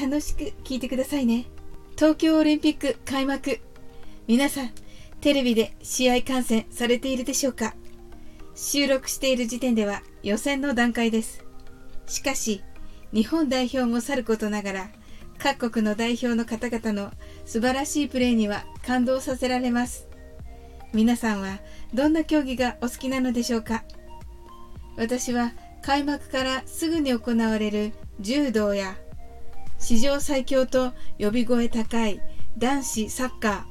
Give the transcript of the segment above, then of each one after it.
楽しく聞いてくださいね。東京オリンピック開幕。皆さん、テレビで試合観戦されているでしょうか？収録している時点では予選の段階です。しかし、日本代表もさることながら、各国の代表の方々の素晴らしいプレーには感動させられます。皆さんはどんな競技がお好きなのでしょうか？私は開幕からすぐに行われる柔道や史上最強と呼び声高い男子サッカ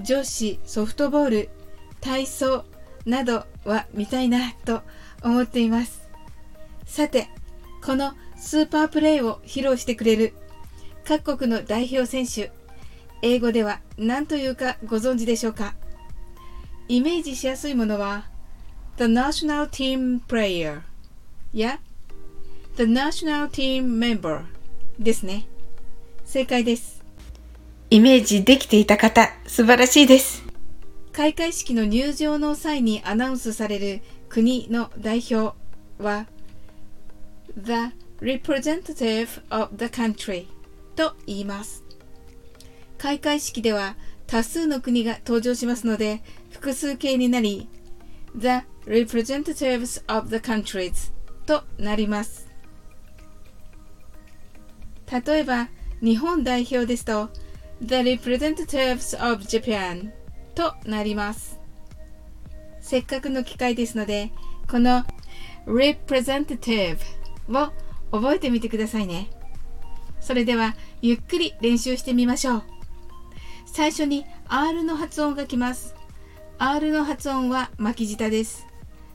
ー、女子ソフトボール、体操などは見たいなと思っています。さて、このスーパープレーを披露してくれる各国の代表選手、英語では何というかご存知でしょうか？イメージしやすいものは The National Team Player や The National Team Member ですね。正解です。イメージできていた方、素晴らしいです。開会式の入場の際にアナウンスされる国の代表は The Representative of the Country と言います。開会式では多数の国が登場しますので複数形になり The Representatives of the Countries となります。例えば、日本代表ですと、The Representatives of Japan となります。せっかくの機会ですので、この Representative を覚えてみてくださいね。それでは、ゆっくり練習してみましょう。最初に R の発音がきます。R の発音は巻き舌です。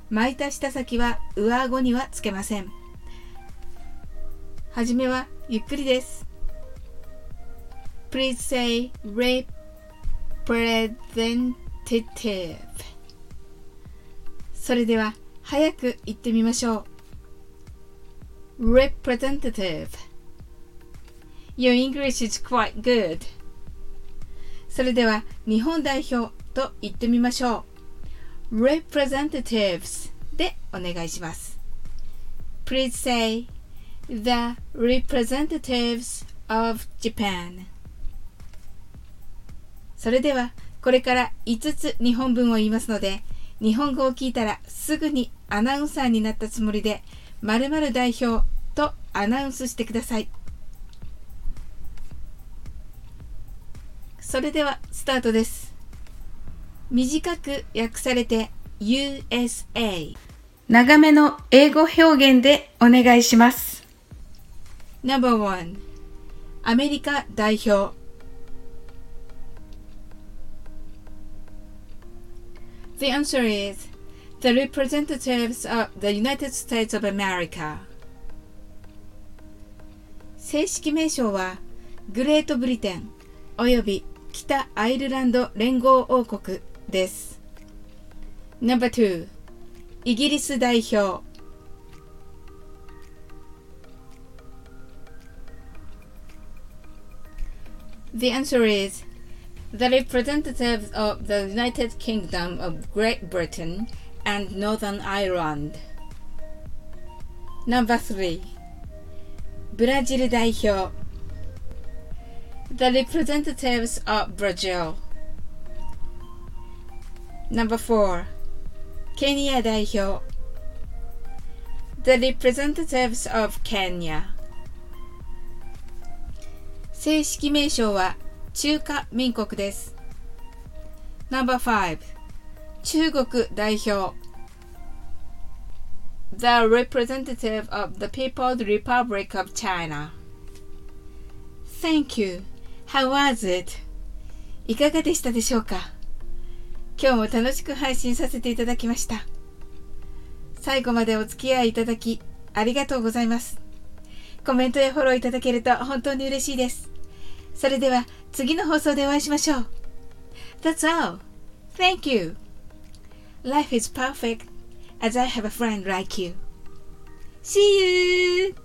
巻いた舌先は上顎にはつけません。はじめはゆっくりです。Please say representative それでは早く言ってみましょう。representative Your English is quite good それでは日本代表と言ってみましょう。representatives でお願いします。Please say the representatives of Japan. それではこれから5つ日本文を言いますので日本語を聞いたらすぐにアナウンサーになったつもりで〇〇代表とアナウンスしてください。それではスタートです。短く訳されて USA 長めの英語表現でお願いします。Number 1アメリカ代表 The answer is the representatives of the United States of America 正式名称はグレートブリテンおよび北アイルランド連合王国です No.2 イギリス代表 The answer is the representatives of the United Kingdom of Great Britain and Northern Ireland. Number 3. ブラジル代表 The representatives of Brazil. Number 4. ケニア代表 The representatives of Kenya. 正式名称は中華民国です。No.5 中国代表 The representative of the People's Republic of China Thank you. How was it? いかがでしたでしょうか？今日も楽しく配信させていただきました。最後までお付き合いいただきありがとうございます。コメントやフォローいただけると本当に嬉しいです。それでは次の放送でお会いしましょう。That's all. Thank you. Life is perfect as I have a friend like you. See you!